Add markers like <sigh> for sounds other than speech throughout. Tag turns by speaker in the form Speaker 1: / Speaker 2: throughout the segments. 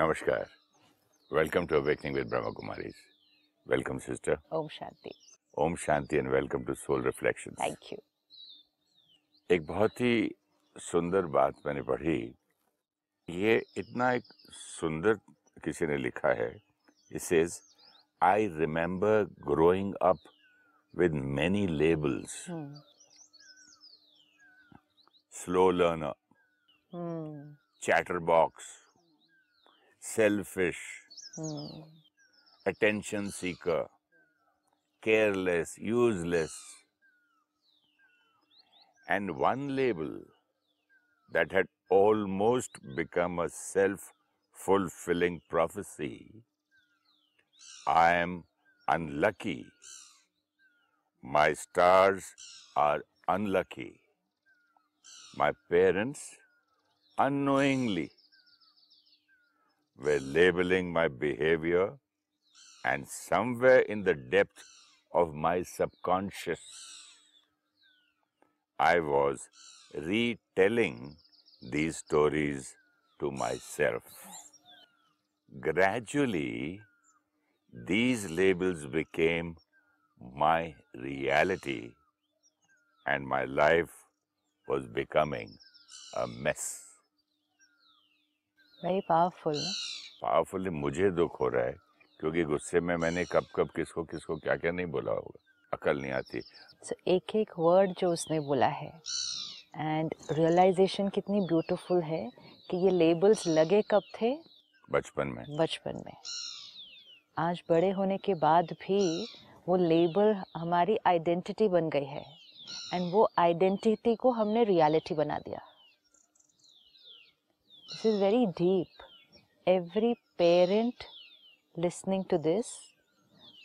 Speaker 1: नमस्कार। Welcome to awakening with Brahma Kumari welcome sister
Speaker 2: Om Shanti.
Speaker 1: Om Shanti and welcome to soul reflection
Speaker 2: thank you
Speaker 1: एक बहुत ही सुंदर बात मैंने पढ़ी। ये इतना एक सुंदर किसी ने लिखा है। It says I remember growing up with many
Speaker 2: labels
Speaker 1: slow learner
Speaker 2: chatter
Speaker 1: box selfish,
Speaker 2: Hmm.
Speaker 1: attention seeker, careless, useless. And one label that had almost become a self fulfilling prophecy I am unlucky. My stars are unlucky. My parents unknowingly were labeling my behavior and somewhere in the depth of my subconscious, I was retelling these stories to myself. Gradually, these labels became my reality, and my life was becoming a mess.
Speaker 2: Very powerful?
Speaker 1: Powerfully मुझे दुख हो रहा है क्योंकि गुस्से में मैंने कब कब किसको किसको क्या क्या नहीं बोला होगा। अकल नहीं आती।
Speaker 2: So, एक एक वर्ड जो उसने बोला है एंड रियलाइजेशन कितनी ब्यूटीफुल है कि ये लेबल्स लगे कब थे?
Speaker 1: बचपन में।
Speaker 2: बचपन में। आज बड़े होने के बाद भी वो लेबल हमारी आइडेंटिटी बन गई है एंड वो आइडेंटिटी को हमने रियलिटी बना दिया। This is very deep every parent listening to this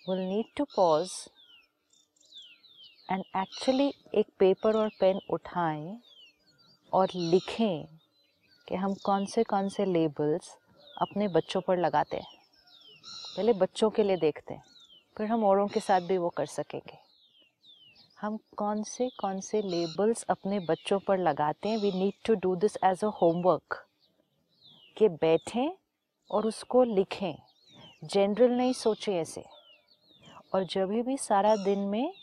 Speaker 2: will need to pause and actually एक पेपर और पेन उठाएँ और लिखें कि हम कौन से कौन से लेबल्स अपने बच्चों पर लगाते हैं। पहले बच्चों के लिए देखते हैं, फिर हम औरों के साथ भी वो कर सकेंगे। हम कौन से कौन से लेबल्स अपने बच्चों पर लगाते हैं। We need to do this as a homework कि बैठें और उसको लिखें। जनरल नहीं सोचें ऐसे। और जब भी सारा दिन में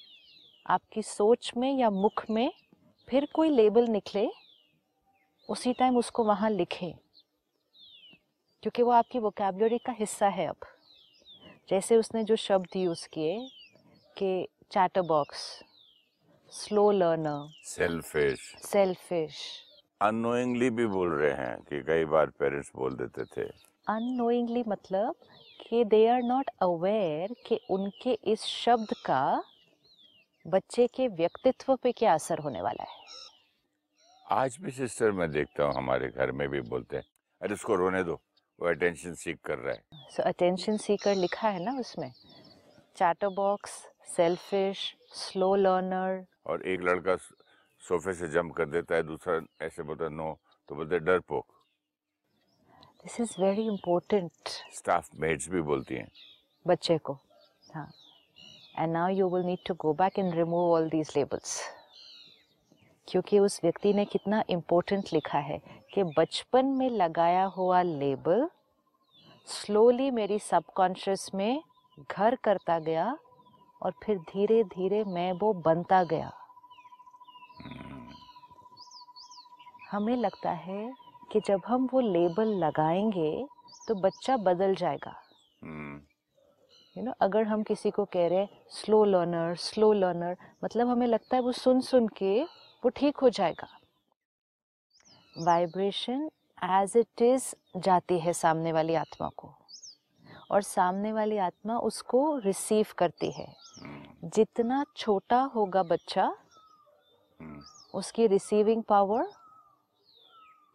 Speaker 2: आपकी सोच में या मुख में फिर कोई लेबल निकले उसी टाइम उसको वहाँ लिखें। क्योंकि वो आपकी वोकेबलरी का हिस्सा है अब। जैसे उसने जो शब्द यूज़ किए कि chatterbox slow learner
Speaker 1: selfish
Speaker 2: selfish
Speaker 1: annoyingly भी बोल रहे हैं कि कई बार पेरेंट्स बोल देते थे।
Speaker 2: अननोइंगली मतलब कि दे आर नॉट अवेयर कि उनके इस शब्द का बच्चे के व्यक्तित्व पे क्या असर होने वाला है।
Speaker 1: आज भी सिस्टर मैं देखता हूँ हमारे घर में भी बोलते हैं अरे उसको रोने दो वो अटेंशन सीख कर रहा है।
Speaker 2: सो अटेंशन सीकर लिखा है ना उसमें chatterbox selfish slow learner
Speaker 1: और एक लड़का सोफे से जंप कर देता है दूसरा ऐसे बोलता है नो तो बोलते हैं डरपोक।
Speaker 2: This is very important
Speaker 1: staff mates भी बोलती हैं।
Speaker 2: बच्चे को हाँ। And now you will need to go back and remove all these labels क्योंकि उस व्यक्ति ने कितना इम्पोर्टेंट लिखा है कि बचपन में लगाया हुआ लेबल स्लोली मेरी सबकॉन्शियस में घर करता गया और फिर धीरे धीरे मैं वो बनता गया। हमें लगता है कि जब हम वो लेबल लगाएँगे तो बच्चा बदल जाएगा। यू नो अगर हम किसी को कह रहे हैं स्लो लर्नर स्लो लर्नर मतलब हमें लगता है वो सुन सुन के वो ठीक हो जाएगा। वाइब्रेशन एज इट इज़ जाती है सामने वाली आत्मा को। और सामने वाली आत्मा उसको रिसीव करती है।
Speaker 1: हम्म,
Speaker 2: जितना छोटा होगा बच्चा
Speaker 1: हम्म,
Speaker 2: उसकी receiving power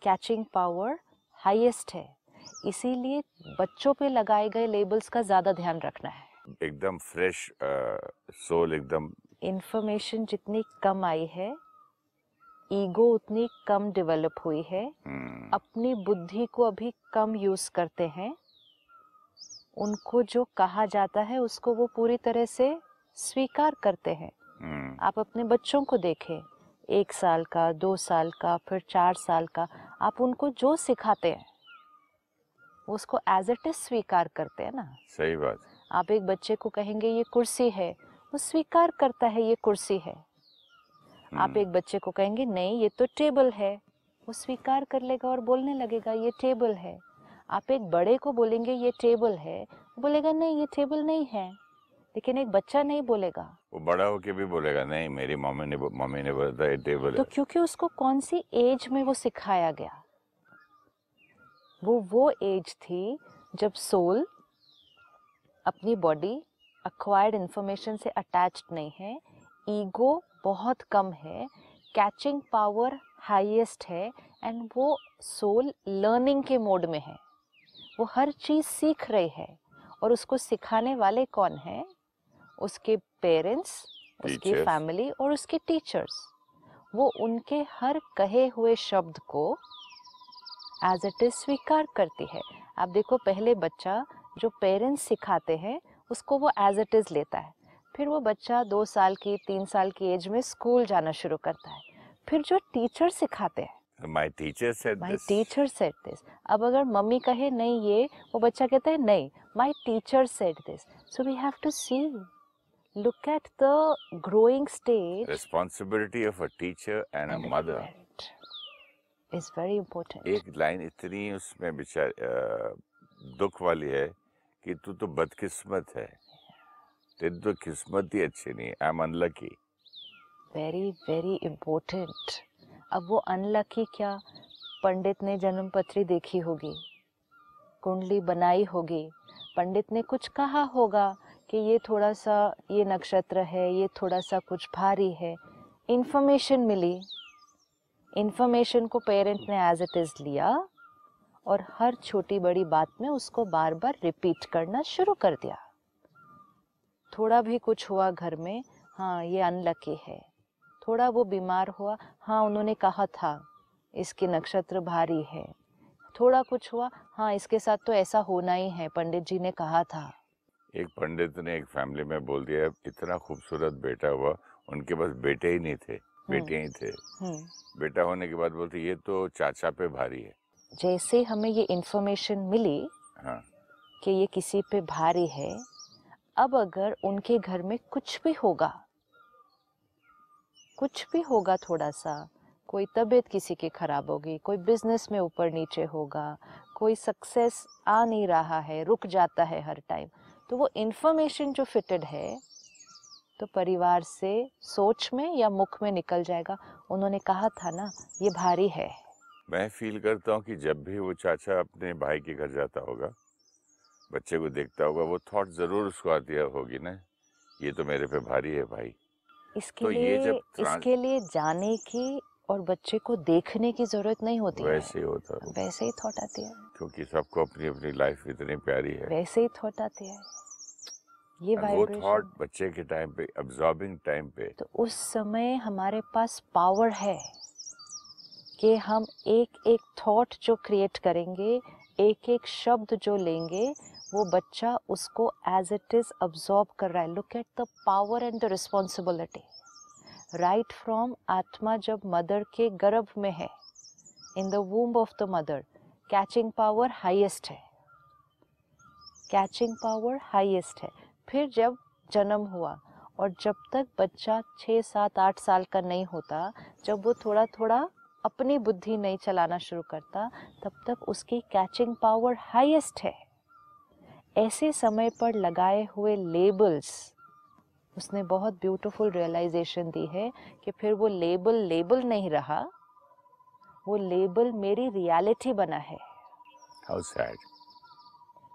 Speaker 2: catching power highest है। इसीलिए बच्चों पे लगाए गए लेबल्स का ज़्यादा ध्यान रखना है।
Speaker 1: एकदम फ्रेश सोल एकदम।
Speaker 2: इंफॉर्मेशन जितनी कम आई है ईगो उतनी कम डेवलप हुई है।
Speaker 1: हम्म,
Speaker 2: अपनी बुद्धि को अभी कम यूज़ करते हैं। उनको जो कहा जाता है उसको वो पूरी तरह से स्वीकार करते हैं।
Speaker 1: हम्म,
Speaker 2: आप अपने बच्चों को देखें एक साल का दो साल का फिर चार साल का आप उनको जो सिखाते हैं उसको एज इट इज़ स्वीकार करते हैं ना।
Speaker 1: सही बात
Speaker 2: आप एक बच्चे को कहेंगे ये कुर्सी है। वो स्वीकार करता है ये कुर्सी है। आप
Speaker 1: हम्म,
Speaker 2: एक बच्चे को कहेंगे नहीं ये तो टेबल है। वो स्वीकार कर लेगा और बोलने लगेगा ये टेबल है। आप एक बड़े को बोलेंगे ये टेबल है। वो बोलेगा नहीं ये टेबल नहीं है। लेकिन एक बच्चा नहीं बोलेगा।
Speaker 1: वो बड़ा होके भी बोलेगा नहीं मेरी मम्मी ने मम्मी ने बोला था टेबल
Speaker 2: तो क्योंकि उसको कौन सी एज में वो सिखाया गया? वो वो एज थी जब सोल अपनी बॉडी अक्वायर्ड इंफॉर्मेशन से अटैच्ड नहीं है ईगो बहुत कम है कैचिंग पावर हाईएस्ट है एंड वो सोल लर्निंग के मोड में है। वो हर चीज़ सीख रही है और उसको सिखाने वाले कौन हैं? उसके पेरेंट्स उसकी फैमिली और उसके टीचर्स। वो उनके हर कहे हुए शब्द को एज इट इज़ स्वीकार करती है। आप देखो पहले बच्चा जो पेरेंट्स सिखाते हैं उसको वो एज इट इज़ लेता है। फिर वो बच्चा दो साल की तीन साल की एज में स्कूल जाना शुरू करता है। फिर जो टीचर सिखाते हैं।
Speaker 1: My teacher said this
Speaker 2: teacher said this अब अगर मम्मी कहे नहीं ये वो बच्चा कहता है नहीं my teacher said this so we have to see look at the growing stage
Speaker 1: responsibility of a teacher and a mother
Speaker 2: is very important
Speaker 1: एक लाइन इतनी उसमें बेचार दुख वाली है कि तू तो बदकिस्मत है। तेरी तो किस्मत ही अच्छी नहीं I am unlucky
Speaker 2: very very important अब वो अनलकी क्या? पंडित ने जन्म पत्री देखी होगी कुंडली बनाई होगी पंडित ने कुछ कहा होगा कि ये थोड़ा सा ये नक्षत्र है, ये थोड़ा सा कुछ भारी है। इन्फॉर्मेशन मिली। इन्फॉर्मेशन को पेरेंट ने एज इट इज़ लिया और हर छोटी बड़ी बात में उसको बार बार रिपीट करना शुरू कर दिया। थोड़ा भी कुछ हुआ घर में हाँ ये अनलकी है। थोड़ा वो बीमार हुआ हाँ उन्होंने कहा था, इसकी नक्षत्र भारी है। थोड़ा कुछ हुआ हाँ इसके साथ तो ऐसा होना ही है, पंडित जी ने कहा था।
Speaker 1: एक पंडित ने एक फैमिली में बोल दिया इतना खूबसूरत बेटा हुआ उनके पास बेटे ही नहीं थे बेटे ही थे।
Speaker 2: हम्म।
Speaker 1: बेटा होने के बाद बोलते ये तो चाचा पे भारी है।
Speaker 2: जैसे हमें ये इन्फॉर्मेशन मिली
Speaker 1: हाँ।
Speaker 2: कि ये किसी पे भारी है अब अगर उनके घर में कुछ भी होगा कुछ भी होगा थोड़ा सा कोई तबीयत किसी की खराब होगी कोई बिज़नेस में ऊपर नीचे होगा कोई सक्सेस आ नहीं रहा है रुक जाता है हर टाइम तो वो इन्फॉर्मेशन जो फिटेड है तो परिवार से सोच में या मुख में निकल जाएगा। उन्होंने कहा था ना ये भारी है।
Speaker 1: मैं फील करता हूँ कि जब भी वो चाचा अपने भाई के घर जाता होगा बच्चे को देखता होगा वो थॉट ज़रूर उसको आती होगी ना ये तो मेरे पे भारी है भाई।
Speaker 2: इसके
Speaker 1: तो ये
Speaker 2: लिए
Speaker 1: जब
Speaker 2: इसके लिए जाने की और बच्चे को देखने की ज़रूरत नहीं होती
Speaker 1: वैसे ही होता है।
Speaker 2: वैसे ही थॉट आती है।
Speaker 1: क्योंकि सबको अपनी अपनी लाइफ इतनी प्यारी है।
Speaker 2: वैसे ही थॉट आती है। ये
Speaker 1: वो थॉट बच्चे के टाइम पे अब्जॉर्बिंग टाइम पे
Speaker 2: तो उस समय हमारे पास पावर है कि हम एक एक थॉट जो क्रिएट करेंगे एक एक शब्द जो लेंगे वो बच्चा उसको एज इट इज़ अब्जॉर्ब कर रहा है। Look at the power and the responsibility right from आत्मा जब मदर के गर्भ में है। In the womb of the mother catching power highest है। कैचिंग पावर हाईएस्ट है। फिर जब जन्म हुआ और जब तक बच्चा छः सात, आठ साल का नहीं होता, जब वो थोड़ा थोड़ा अपनी बुद्धि नहीं चलाना शुरू करता, तब तक उसकी कैचिंग पावर हाईएस्ट है। ऐसे समय पर लगाए हुए लेबल्स उसने बहुत ब्यूटीफुल रियलाइजेशन दी है कि फिर वो लेबल लेबल नहीं रहा। वो लेबल मेरी रियलिटी बना है।
Speaker 1: How sad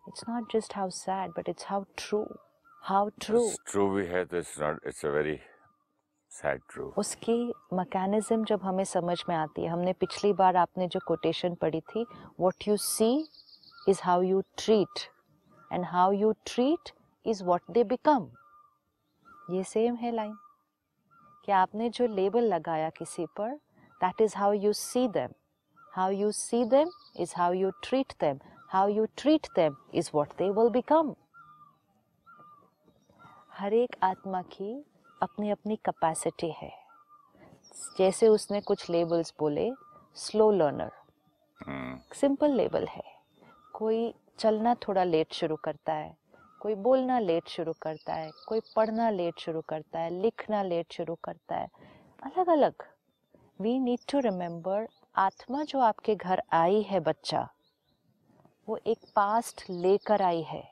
Speaker 2: it's not just how sad but it's how true how true
Speaker 1: true भी है तो it's not it's a very sad true
Speaker 2: उसकी मैकेनिज्म जब हमें समझ में आती है हमने पिछली बार आपने जो कोटेशन पढ़ी थी what you see is how you treat and how you treat is what they become ये सेम है लाइन कि आपने जो लेबल लगाया किसी पर that is how you see them how you see them is how you treat them how you treat them is what they will become हर एक आत्मा की अपनी अपनी कैपेसिटी है. जैसे उसने कुछ लेबल्स बोले स्लो लर्नर सिंपल लेबल है. कोई चलना थोड़ा लेट शुरू करता है. कोई बोलना लेट शुरू करता है, कोई पढ़ना लेट शुरू करता है, लिखना लेट शुरू करता है। अलग अलग वी नीड टू रिमेम्बर आत्मा जो आपके घर आई है बच्चा, वो एक पास्ट लेकर आई है।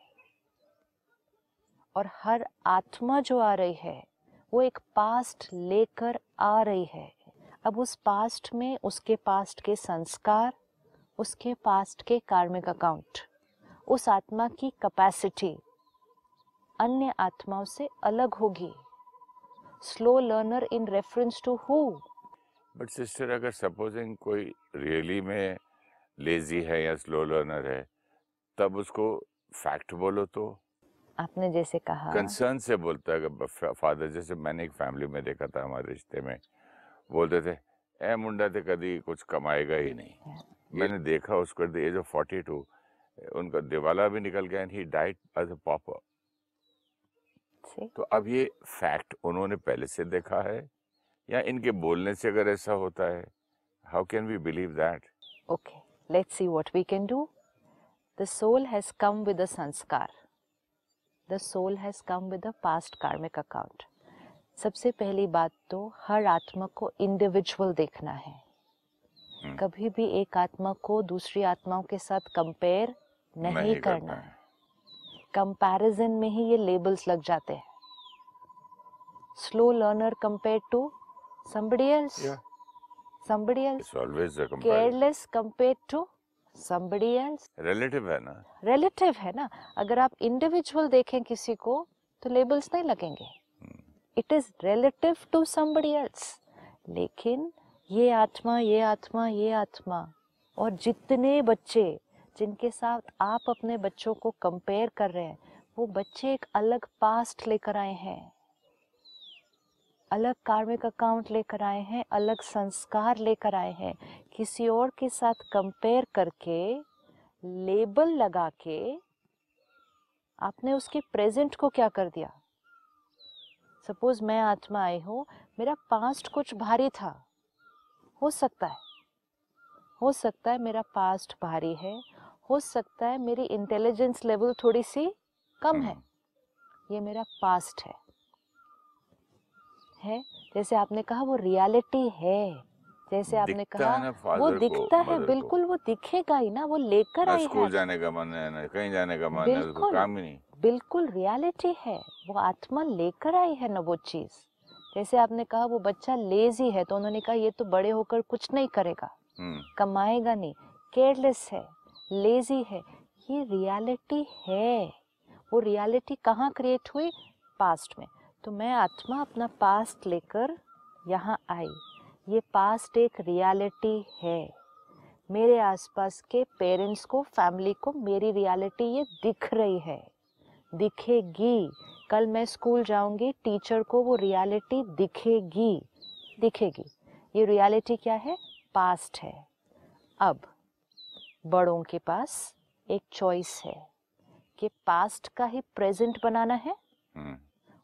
Speaker 2: और हर आत्मा जो आ रही है, वो एक पास्ट लेकर आ रही है। अब उस पास्ट में उसके पास्ट के संस्कार, उसके पास्ट के कार्मिक अकाउंट उस आत्मा की कैपेसिटी अन्य आत्माओं से अलग होगी। Slow learner in reference to who
Speaker 1: but sister अगर सपोजिंग कोई रियली में लेजी है या स्लो लर्नर है तब उसको फैक्ट बोलो तो।
Speaker 2: आपने जैसे कहा।
Speaker 1: कंसर्न से बोलता है फादर जैसे मैंने एक फैमिली में देखा था हमारे रिश्ते में बोलते थे ए मुंडा तो कभी कुछ कमाएगा ही नहीं। मैंने देखा उसको एज ऑफ़ फोर्टी टू उनका दिवाला भी निकल गया and he died as a pauper तो अब ये फैक्ट उन्होंने पहले से देखा है या इनके बोलने से अगर ऐसा होता है how can we believe that
Speaker 2: Okay, let's see what we can do. The soul has come with a sanskar. The soul has come with a past karmic account. सबसे पहली बात तो हर आत्मा को इंडिविजुअल देखना है
Speaker 1: हम्म।
Speaker 2: कभी भी एक आत्मा को दूसरी आत्माओं के साथ कंपेयर नहीं, करना है कंपैरिजन में ही ये लेबल्स लग जाते हैं। Slow learner compare to somebody else
Speaker 1: Yeah.
Speaker 2: somebody else
Speaker 1: it's always a comparison
Speaker 2: careless compared to somebody else
Speaker 1: relative है ना?
Speaker 2: रिलेटिव है ना? अगर आप इंडिविजुअल देखें किसी को तो लेबल्स नहीं लगेंगे। It is relative to somebody else लेकिन ये आत्मा ये आत्मा ये आत्मा और जितने बच्चे जिनके साथ आप अपने बच्चों को कंपेयर कर रहे हैं, वो बच्चे एक अलग पास्ट लेकर आए हैं। अलग कार्मिक अकाउंट लेकर आए हैं, अलग संस्कार लेकर आए हैं। किसी और के साथ कंपेयर करके लेबल लगा के, आपने उसके प्रेजेंट को क्या कर दिया? सपोज़ मैं आत्मा आई हूँ, मेरा पास्ट कुछ भारी था। हो सकता है। हो सकता है मेरा पास्ट भारी है हो सकता है मेरी इंटेलिजेंस लेवल थोड़ी सी कम है। ये मेरा पास्ट है। है? जैसे आपने कहा वो रियलिटी है। जैसे आपने कहा वो दिखता है बिल्कुल वो दिखेगा ही ना वो लेकर आई
Speaker 1: स्कूल जाने का मन है ना कहीं जाने का मन है उसको। काम ही नहीं।
Speaker 2: बिल्कुल रियलिटी है। वो आत्मा लेकर आई है ना वो चीज़। जैसे आपने कहा वो बच्चा लेजी है तो उन्होंने कहा ये तो बड़े होकर कुछ नहीं करेगा।
Speaker 1: हम्म,
Speaker 2: कमाएगा नहीं। केयरलेस है। लेजी है। ये रियलिटी है। वो रियलिटी कहाँ क्रिएट हुई? पास्ट में। तो मैं आत्मा अपना पास्ट लेकर यहाँ आई। ये पास्ट एक रियलिटी है। मेरे आसपास के पेरेंट्स को, फैमिली को मेरी रियलिटी ये दिख रही है। दिखेगी। कल मैं स्कूल जाऊँगी, टीचर को वो रियलिटी दिखेगी। दिखेगी। ये रियलिटी क्या है? पास्ट है। अब बड़ों के पास एक चॉइस है कि पास्ट का ही प्रेजेंट बनाना है
Speaker 1: हम्म,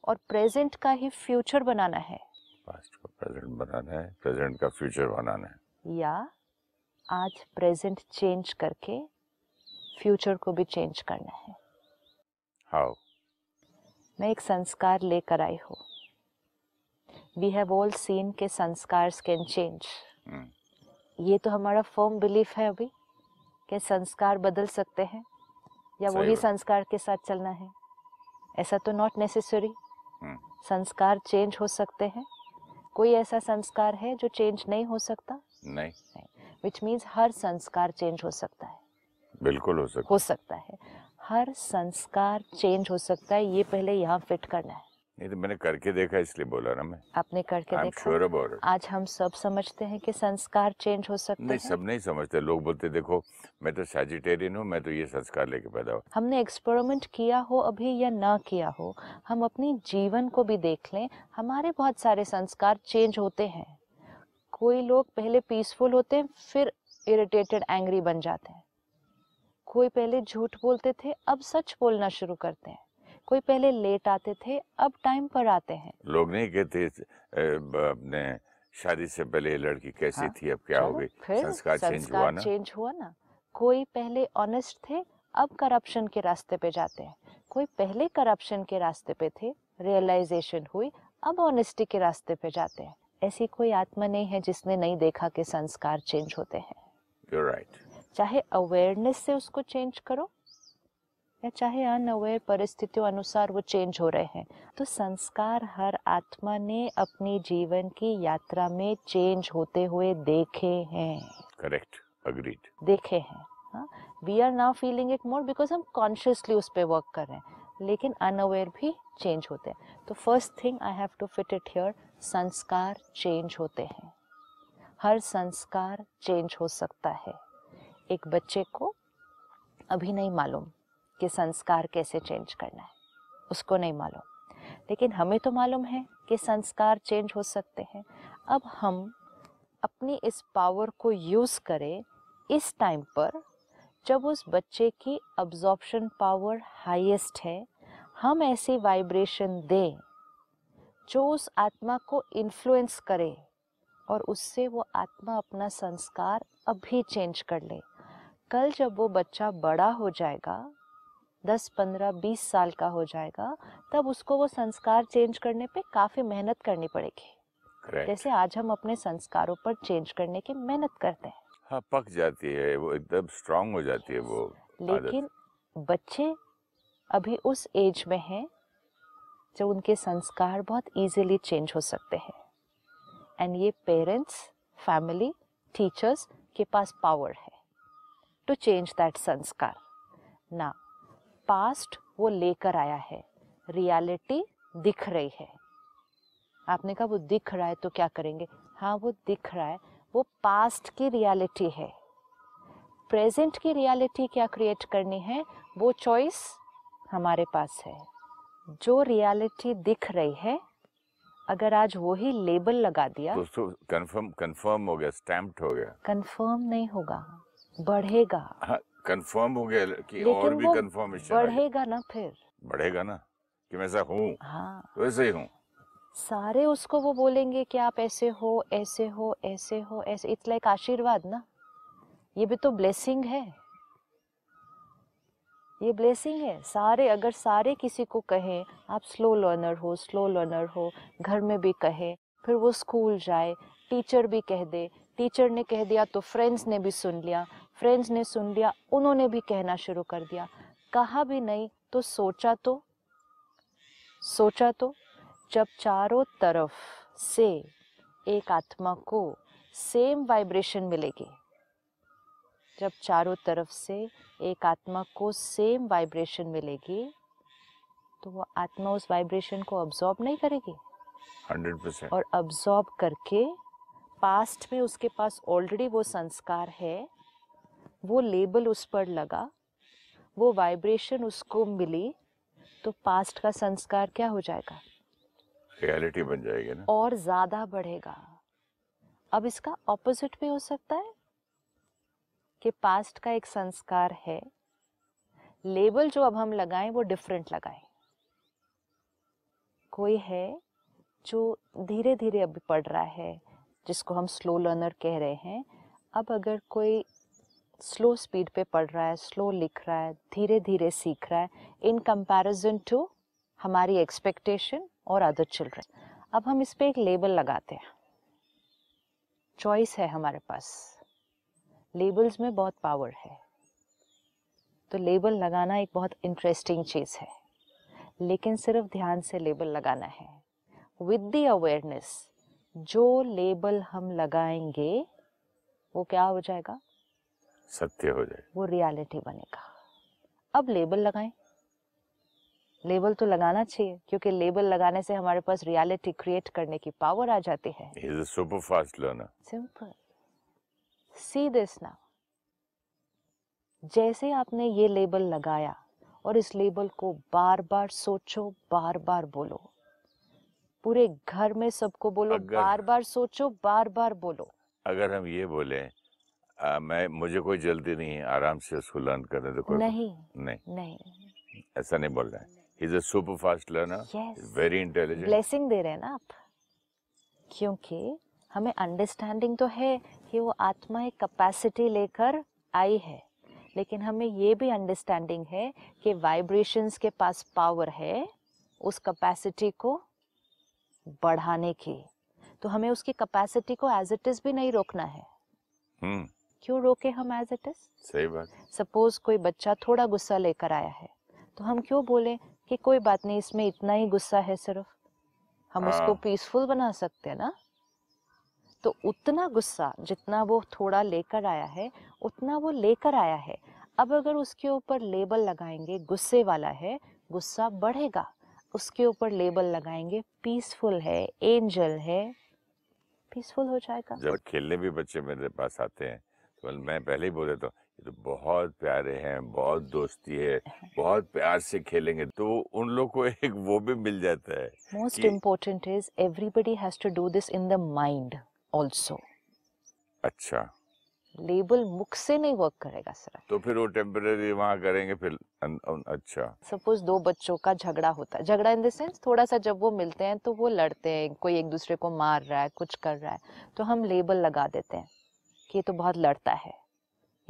Speaker 2: और प्रेजेंट का ही फ्यूचर बनाना है।
Speaker 1: पास्ट को प्रेजेंट बनाना है प्रेजेंट का फ्यूचर बनाना है।
Speaker 2: या आज प्रेजेंट चेंज करके फ्यूचर को भी चेंज करना है।
Speaker 1: हाउ
Speaker 2: मैं एक संस्कार लेकर आई हूँ। वी हैव ऑल सीन के संस्कार कैन चेंज
Speaker 1: हम्म,
Speaker 2: ये तो हमारा फर्म बिलीफ है अभी। कि संस्कार बदल सकते हैं या वही संस्कार के साथ चलना है? ऐसा तो नॉट नेसेसरी
Speaker 1: हम्म।
Speaker 2: संस्कार चेंज हो सकते हैं। कोई ऐसा संस्कार है जो चेंज नहीं हो सकता?
Speaker 1: नहीं।
Speaker 2: विच मीन्स हर संस्कार चेंज हो सकता है।
Speaker 1: बिल्कुल हो सकता
Speaker 2: हो सकता है। हर संस्कार चेंज हो सकता है ये पहले यहाँ फिट करना है।
Speaker 1: नहीं तो मैंने करके देखा इसलिए बोला ना मैं।
Speaker 2: आपने करके
Speaker 1: एम
Speaker 2: देखा?
Speaker 1: श्योर अबाउट इट
Speaker 2: आज हम सब समझते हैं कि संस्कार चेंज हो सकते
Speaker 1: नहीं
Speaker 2: हैं।
Speaker 1: सब नहीं समझते। लोग बोलते देखो मैं तो सैजिटेरियन हूँ मैं तो ये संस्कार लेके पैदा हुआ
Speaker 2: हमने एक्सपेरिमेंट किया हो अभी या ना किया हो हम अपनी जीवन को भी देख लें। हमारे बहुत सारे संस्कार चेंज होते हैं। कोई लोग पहले पीसफुल होते हैं फिर इरिटेटेड एंग्री बन जाते हैं। कोई पहले झूठ बोलते थे अब सच बोलना शुरू करते हैं। कोई पहले लेट आते थे अब टाइम पर आते हैं।
Speaker 1: लोग नहीं कहते अपने शादी से पहले लड़की कैसी
Speaker 2: हाँ,
Speaker 1: थी अब क्या हो गई? संस्कार चेंज हुआ ना।
Speaker 2: चेंज हुआ ना। कोई पहले ऑनेस्ट थे अब करप्शन के रास्ते पे जाते हैं। कोई पहले करप्शन के रास्ते पे थे रियलाइजेशन हुई अब ऑनेस्टी के रास्ते पे जाते हैं। ऐसी कोई आत्मा नहीं है जिसने नहीं देखा कि संस्कार चेंज होते हैं।
Speaker 1: You're right.
Speaker 2: चाहे अवेयरनेस से उसको चेंज करो या चाहे अनअवेयर परिस्थितियों अनुसार वो चेंज हो रहे हैं। तो संस्कार हर आत्मा ने अपनी जीवन की यात्रा में चेंज होते हुए देखे हैं।
Speaker 1: Correct. Agreed.
Speaker 2: देखे हैं। We are now feeling it more because हम कॉन्शियसली उस पर वर्क कर रहे हैं। लेकिन अनअवेयर भी चेंज होते हैं। तो first thing I have to fit it here संस्कार चेंज होते हैं। हर संस्कार चेंज हो सकता है। एक बच्चे को अभी नहीं मालूम। कि संस्कार कैसे चेंज करना है। उसको नहीं मालूम। लेकिन हमें तो मालूम है कि संस्कार चेंज हो सकते हैं। अब हम अपनी इस पावर को यूज़ करें इस टाइम पर, जब उस बच्चे की अब्जॉर्प्शन पावर हाईएस्ट है, हम ऐसी वाइब्रेशन दें जो उस आत्मा को इन्फ्लुएंस करे और उससे वो आत्मा अपना संस्कार अभी चेंज कर ले। कल जब वो बच्चा बड़ा हो जाएगा दस पंद्रह बीस साल का हो जाएगा तब उसको वो संस्कार चेंज करने पे काफ़ी मेहनत करनी पड़ेगी।
Speaker 1: Correct.
Speaker 2: जैसे आज हम अपने संस्कारों पर चेंज करने की मेहनत करते हैं।
Speaker 1: हाँ पक जाती है वो एकदम स्ट्रांग हो जाती है वो
Speaker 2: लेकिन बच्चे अभी उस एज में हैं जब उनके संस्कार बहुत इजीली चेंज हो सकते हैं। एंड ये पेरेंट्स फैमिली टीचर्स के पास पावर है टू चेंज दैट संस्कार। ना पास्ट वो लेकर आया है। रियलिटी दिख रही है। आपने कहा वो दिख रहा है तो क्या करेंगे? हाँ वो दिख रहा है। वो पास्ट की रियलिटी है। प्रेजेंट की रियलिटी क्या क्रिएट करनी है? वो चॉइस हमारे पास है। जो रियलिटी दिख रही है अगर आज वो ही लेबल लगा दिया
Speaker 1: तो कंफर्म कंफर्म हो गया स्टैम्प्ड हो गया।
Speaker 2: कंफर्म नहीं होगा बढ़ेगा।
Speaker 1: हाँ कंफर्म हो गया कि और भी कंफर्मेशन
Speaker 2: बढ़ेगा ना फिर।
Speaker 1: बढ़ेगा ना? कि मैं ऐसा हूँ?
Speaker 2: हाँ।
Speaker 1: वैसे ही हूँ।
Speaker 2: सारे उसको वो बोलेंगे कि आप ऐसे हो ऐसे हो ऐसे हो ऐसे इट्स लाइक आशीर्वाद ना। ये भी तो ब्लेसिंग है। ये ब्लेसिंग है। सारे अगर सारे किसी को कहें आप स्लो लर्नर हो स्लो लर्नर हो घर में भी कहे फिर वो स्कूल जाए टीचर भी कह दे टीचर ने कह दिया तो फ्रेंड्स ने भी सुन लिया फ्रेंड्स ने सुन लिया उन्होंने भी कहना शुरू कर दिया। कहा भी नहीं तो सोचा तो सोचा तो जब चारों तरफ़ से एक आत्मा को सेम वाइब्रेशन मिलेगी। जब चारों तरफ़ से एक आत्मा को सेम वाइब्रेशन मिलेगी तो वो आत्मा उस वाइब्रेशन को अब्जॉर्ब नहीं करेगी।
Speaker 1: Hundred percent.
Speaker 2: और अब्जॉर्ब करके पास्ट में उसके पास ऑलरेडी वो संस्कार है वो लेबल उस पर लगा वो वाइब्रेशन उसको मिली तो पास्ट का संस्कार क्या हो जाएगा?
Speaker 1: रियलिटी बन जाएगी ना।
Speaker 2: और ज़्यादा बढ़ेगा। अब इसका ऑपोजिट भी हो सकता है कि पास्ट का एक संस्कार है लेबल जो अब हम लगाएँ वो डिफरेंट लगाएँ। कोई है जो धीरे धीरे अभी पढ़ रहा है जिसको हम स्लो लर्नर कह रहे हैं अब अगर कोई स्लो स्पीड पे पढ़ रहा है, स्लो लिख रहा है धीरे धीरे सीख रहा है इन कंपैरिजन टू हमारी एक्सपेक्टेशन और अदर चिल्ड्रन अब हम इस पर एक लेबल लगाते हैं। चॉइस है हमारे पास। लेबल्स में बहुत पावर है। तो लेबल लगाना एक बहुत इंटरेस्टिंग चीज़ है। लेकिन सिर्फ़ ध्यान से लेबल लगाना है। विद द अवेयरनेस जो लेबल हम लगाएँगे, वो क्या हो जाएगा?
Speaker 1: सत्य हो जाए।
Speaker 2: वो रियलिटी बनेगा। अब लेबल लगाएँ। लेबल तो लगाना चाहिए क्योंकि लेबल लगाने से हमारे पास रियलिटी क्रिएट करने की पावर आ जाती है।
Speaker 1: Is a super fast learner
Speaker 2: simple see this now जैसे आपने ये लेबल लगाया और इस लेबल को बार बार सोचो बार बार बोलो। पूरे घर में सबको बोलो
Speaker 1: अगर-
Speaker 2: बार बार सोचो बार बार बोलो।
Speaker 1: अगर हम ये बोले आ, मैं मुझे कोई जल्दी नहीं है आराम से उसको लर्न करने दो कोई
Speaker 2: नहीं
Speaker 1: नहीं।
Speaker 2: नहीं।
Speaker 1: ऐसा नहीं बोल रहे हैं। Is a super fast learner very intelligent
Speaker 2: blessing दे रहे हैं ना आप। क्योंकि हमें अंडरस्टैंडिंग तो है कि वो आत्मा एक कैपेसिटी लेकर आई है लेकिन हमें ये भी अंडरस्टैंडिंग है कि वाइब्रेशंस के पास पावर है उस कैपेसिटी को बढ़ाने की। तो हमें उसकी कैपेसिटी को एज इट इज़ भी नहीं रोकना है।
Speaker 1: हम्म।
Speaker 2: क्यों रोके हम एज इट इज़
Speaker 1: सही बात
Speaker 2: सपोज़ कोई बच्चा थोड़ा गुस्सा लेकर आया है तो हम क्यों बोले कि कोई बात नहीं इसमें इतना ही गुस्सा है सिर्फ़? हम उसको
Speaker 1: हाँ।
Speaker 2: पीसफुल बना सकते हैं ना? तो उतना गुस्सा जितना वो थोड़ा लेकर आया है उतना वो लेकर आया है। अब अगर उसके ऊपर लेबल लगाएँगे गुस्से वाला है गुस्सा बढ़ेगा। उसके ऊपर लेबल लगाएँगे पीसफुल है एंजल है। पीसफुल हो जाएगा।
Speaker 1: जब खेलने भी बच्चे मेरे पास आते हैं तो मैं पहले ही बोल देता हूँ ये तो बहुत प्यारे हैं बहुत दोस्ती है <laughs> बहुत प्यार से खेलेंगे तो उन लोग को एक वो भी मिल जाता है
Speaker 2: most
Speaker 1: कि-
Speaker 2: important is everybody has to do this in the mind also.
Speaker 1: अच्छा।
Speaker 2: लेबल मुख से नहीं वर्क करेगा सर
Speaker 1: तो फिर वो टेम्पररी वहाँ करेंगे फिर अन, अन, अच्छा।
Speaker 2: सपोज़ दो बच्चों का झगड़ा होता है झगड़ा इन द सेंस थोड़ा सा जब वो मिलते हैं तो वो लड़ते हैं कोई एक दूसरे को मार रहा है कुछ कर रहा है तो हम लेबल लगा देते हैं। कि ये तो बहुत लड़ता है।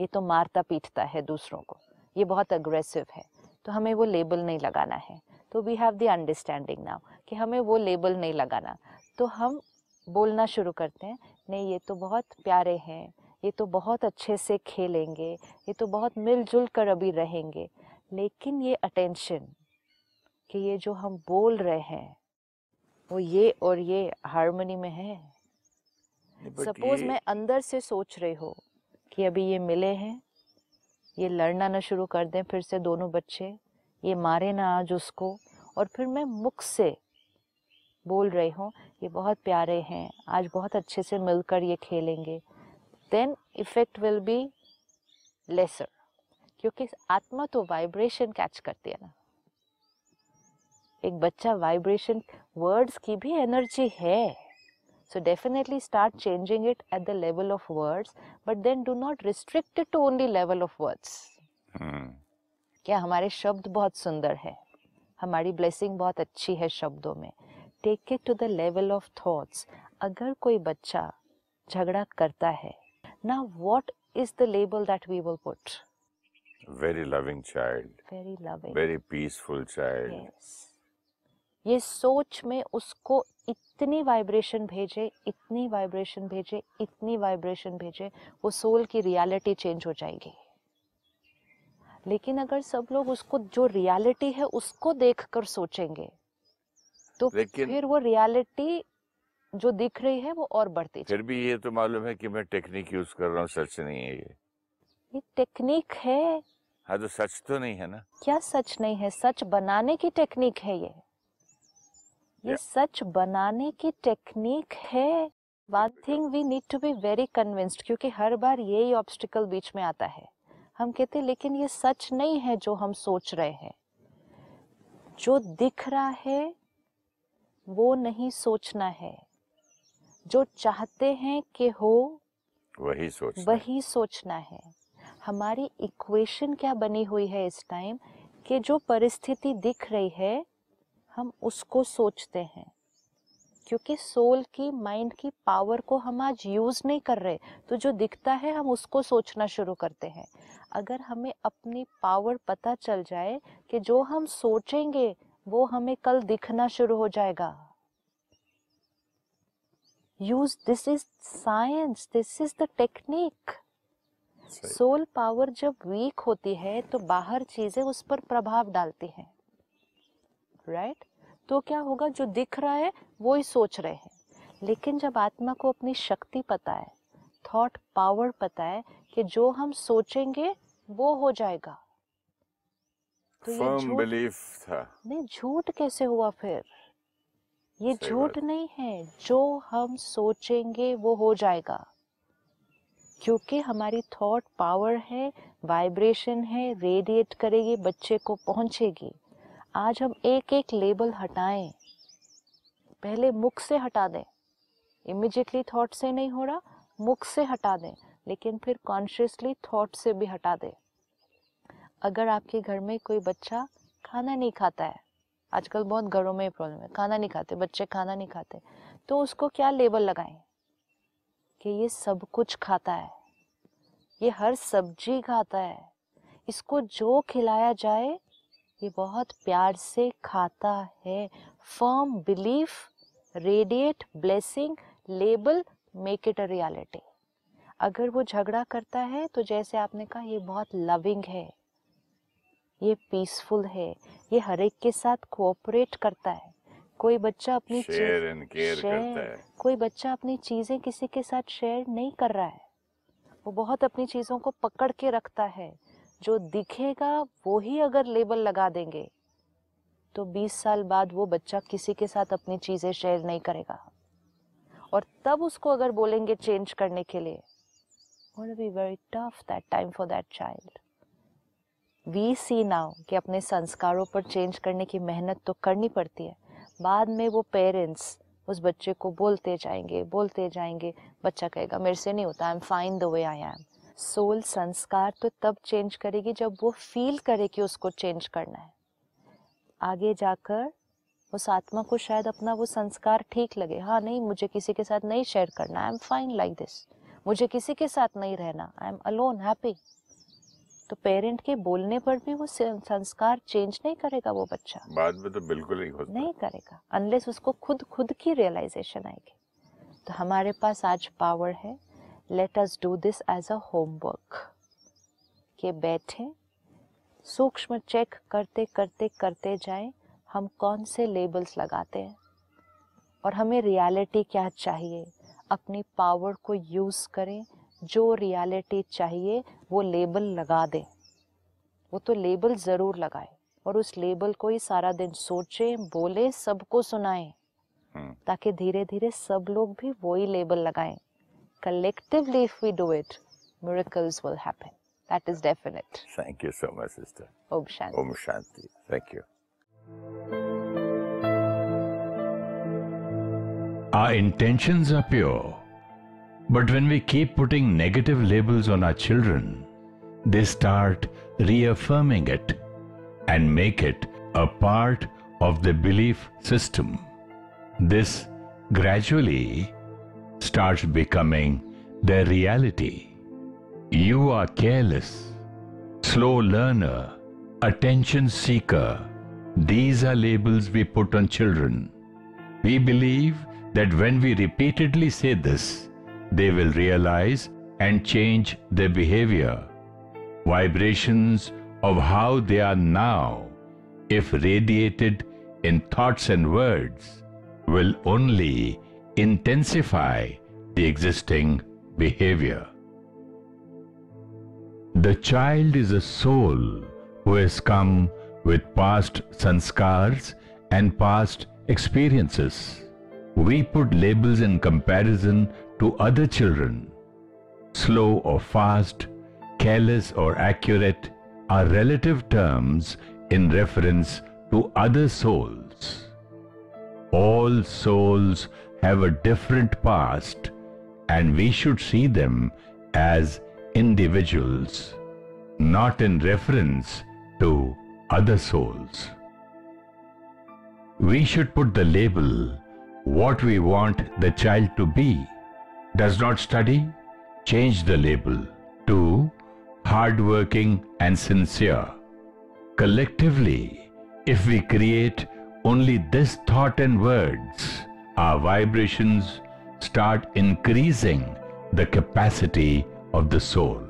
Speaker 2: ये तो मारता पीटता है दूसरों को। ये बहुत अग्रेसिव है। तो हमें वो लेबल नहीं लगाना है। तो we have the understanding now कि हमें वो लेबल नहीं लगाना। तो हम बोलना शुरू करते हैं, नहीं, ये तो बहुत प्यारे हैं। ये तो बहुत अच्छे से खेलेंगे। ये तो बहुत मिलजुल कर अभी रहेंगे। लेकिन ये अटेंशन कि ये जो हम बोल रहे हैं, वो ये और ये हारमोनी में है। सपोज़ मैं अंदर से सोच रही हूँ कि अभी ये मिले हैं ये लड़ना ना शुरू कर दें फिर से दोनों बच्चे ये मारे ना आज उसको और फिर मैं मुख से बोल रही हूँ ये बहुत प्यारे हैं आज बहुत अच्छे से मिलकर ये खेलेंगे। Then effect will be lesser क्योंकि आत्मा तो वाइब्रेशन कैच करती है ना। एक बच्चा वाइब्रेशन वर्ड्स की भी एनर्जी है। So definitely start changing it at the level of words but then do not restrict it to only level of words
Speaker 1: हम्म,
Speaker 2: क्या हमारे शब्द बहुत सुंदर है हमारी ब्लेसिंग बहुत अच्छी है शब्दों में take it to the level of thoughts अगर कोई बच्चा झगड़ा करता है ना what is the label that we will put
Speaker 1: very loving child
Speaker 2: very loving
Speaker 1: very peaceful child
Speaker 2: yes ये सोच में उसको इतनी वाइब्रेशन भेजे इतनी वाइब्रेशन भेजे इतनी वाइब्रेशन भेजे वो सोल की रियलिटी चेंज हो जाएगी। लेकिन अगर सब लोग उसको जो रियलिटी है उसको देखकर सोचेंगे तो फिर वो रियलिटी जो दिख रही है वो और बढ़ती
Speaker 1: फिर भी ये तो मालूम है कि मैं टेक्निक यूज़ कर रहा हूँ सच नहीं है ये।
Speaker 2: ये टेक्निक है।
Speaker 1: हाँ तो सच तो नहीं है ना?
Speaker 2: क्या सच नहीं है? सच बनाने की टेक्निक है ये। ये. सच बनाने की टेक्निक है। One thing we need to be very convinced क्योंकि हर बार यही ऑब्स्टिकल बीच में आता है। हम कहते लेकिन ये सच नहीं है जो हम सोच रहे हैं। जो दिख रहा है वो नहीं सोचना है। जो चाहते हैं कि हो
Speaker 1: वही सोच
Speaker 2: वही सोचना है। हमारी इक्वेशन क्या बनी हुई है इस टाइम कि जो परिस्थिति दिख रही है हम उसको सोचते हैं। क्योंकि सोल की माइंड की पावर को हम आज यूज़ नहीं कर रहे तो जो दिखता है हम उसको सोचना शुरू करते हैं। अगर हमें अपनी पावर पता चल जाए कि जो हम सोचेंगे वो हमें कल दिखना शुरू हो जाएगा। Use this is science this is the technique soul power जब वीक होती है तो बाहर चीज़ें उस पर प्रभाव डालती हैं। राइट तो क्या होगा जो दिख रहा है वो ही सोच रहे हैं। लेकिन जब आत्मा को अपनी शक्ति पता है थॉट पावर पता है कि जो हम सोचेंगे वो हो जाएगा। तो ये
Speaker 1: बिलीफ था।
Speaker 2: नहीं झूठ कैसे हुआ फिर? ये झूठ नहीं है। जो हम सोचेंगे वो हो जाएगा। क्योंकि हमारी थॉट पावर है वाइब्रेशन है रेडिएट करेगी बच्चे को पहुंचेगी। आज हम एक एक लेबल हटाएँ। पहले मुख से हटा दें। इमिजिएटली थॉट से नहीं हो रहा, मुख से हटा दें, लेकिन फिर कॉन्शियसली थॉट से भी हटा दें। अगर आपके घर में कोई बच्चा खाना नहीं खाता है, आजकल बहुत घरों में प्रॉब्लम है, खाना नहीं खाते, बच्चे खाना नहीं खाते तो उसको क्या लेबल लगाएँ? कि ये सब कुछ खाता है, ये हर सब्ज़ी खाता है, इसको जो खिलाया जाए ये बहुत प्यार से खाता है। Firm belief radiate blessing label make it a reality अगर वो झगड़ा करता है तो जैसे आपने कहा ये बहुत लविंग है। ये पीसफुल है। ये हर एक के साथ कोऑपरेट करता है। कोई बच्चा अपनी
Speaker 3: शेयर एंड केयर करता है।
Speaker 2: कोई बच्चा अपनी चीज़ें किसी के साथ शेयर नहीं कर रहा है। वो बहुत अपनी चीज़ों को पकड़ के रखता है। जो दिखेगा वो ही अगर लेबल लगा देंगे। तो 20 साल बाद वो बच्चा किसी के साथ अपनी चीज़ें शेयर नहीं करेगा। और तब उसको अगर बोलेंगे चेंज करने के लिए be very tough that time for that child we see now कि अपने संस्कारों पर चेंज करने की मेहनत तो करनी पड़ती है। बाद में वो पेरेंट्स उस बच्चे को बोलते जाएँगे बोलते जाएँगे, बच्चा कहेगा, मेरे से नहीं होता I am fine the way I am soul संस्कार तो तब चेंज करेगी जब वो फील करे कि उसको चेंज करना है। आगे जाकर उस आत्मा को शायद अपना वो संस्कार ठीक लगे हाँ नहीं मुझे किसी के साथ नहीं शेयर करना I am fine like this मुझे किसी के साथ नहीं रहना आई एम अलोन हैप्पी तो पेरेंट के बोलने पर भी वो संस्कार चेंज नहीं करेगा वो बच्चा।
Speaker 3: बाद में तो बिल्कुल नहीं होता।
Speaker 2: नहीं करेगा अनलेस उसको खुद खुद की रियलाइजेशन आएगी। तो हमारे पास आज पावर है let us do this as a homework के बैठे सूक्ष्म चेक करते करते करते जाएँ हम कौन से लेबल्स लगाते हैं? और हमें रियलिटी क्या चाहिए? अपनी पावर को यूज़ करें जो रियलिटी चाहिए वो लेबल लगा दें। वो तो लेबल ज़रूर लगाए और उस लेबल को ही सारा दिन सोचें बोले सबको सुनाएँ
Speaker 3: हम्म।
Speaker 2: ताकि धीरे धीरे सब लोग भी वही लेबल लगाएँ। Collectively if we do it miracles will happen. That is definite.
Speaker 3: Thank you so much sister.
Speaker 2: Om shanti.
Speaker 3: Om shanti. Thank you.
Speaker 1: Our intentions are pure but when we keep putting negative labels on our children, they start reaffirming it and make it a part of the belief system. This gradually starts becoming their reality. You are careless, slow learner, attention seeker. These are labels we put on children. We believe that when we repeatedly say this, they will realize and change their behavior. Vibrations of how they are now, if radiated in thoughts and words, will only intensify the existing behavior. The child is a soul who has come with past sanskars and past experiences. We put labels in comparison to other children. Slow or fast, careless or accurate are relative terms in reference to other souls. All souls have a different past and we should see them as individuals, not in reference to other souls. We should put the label what we want the child to be does not study, change the label to hardworking and sincere. Collectively, if we create only this thought and words, our vibrations start increasing the capacity of the soul.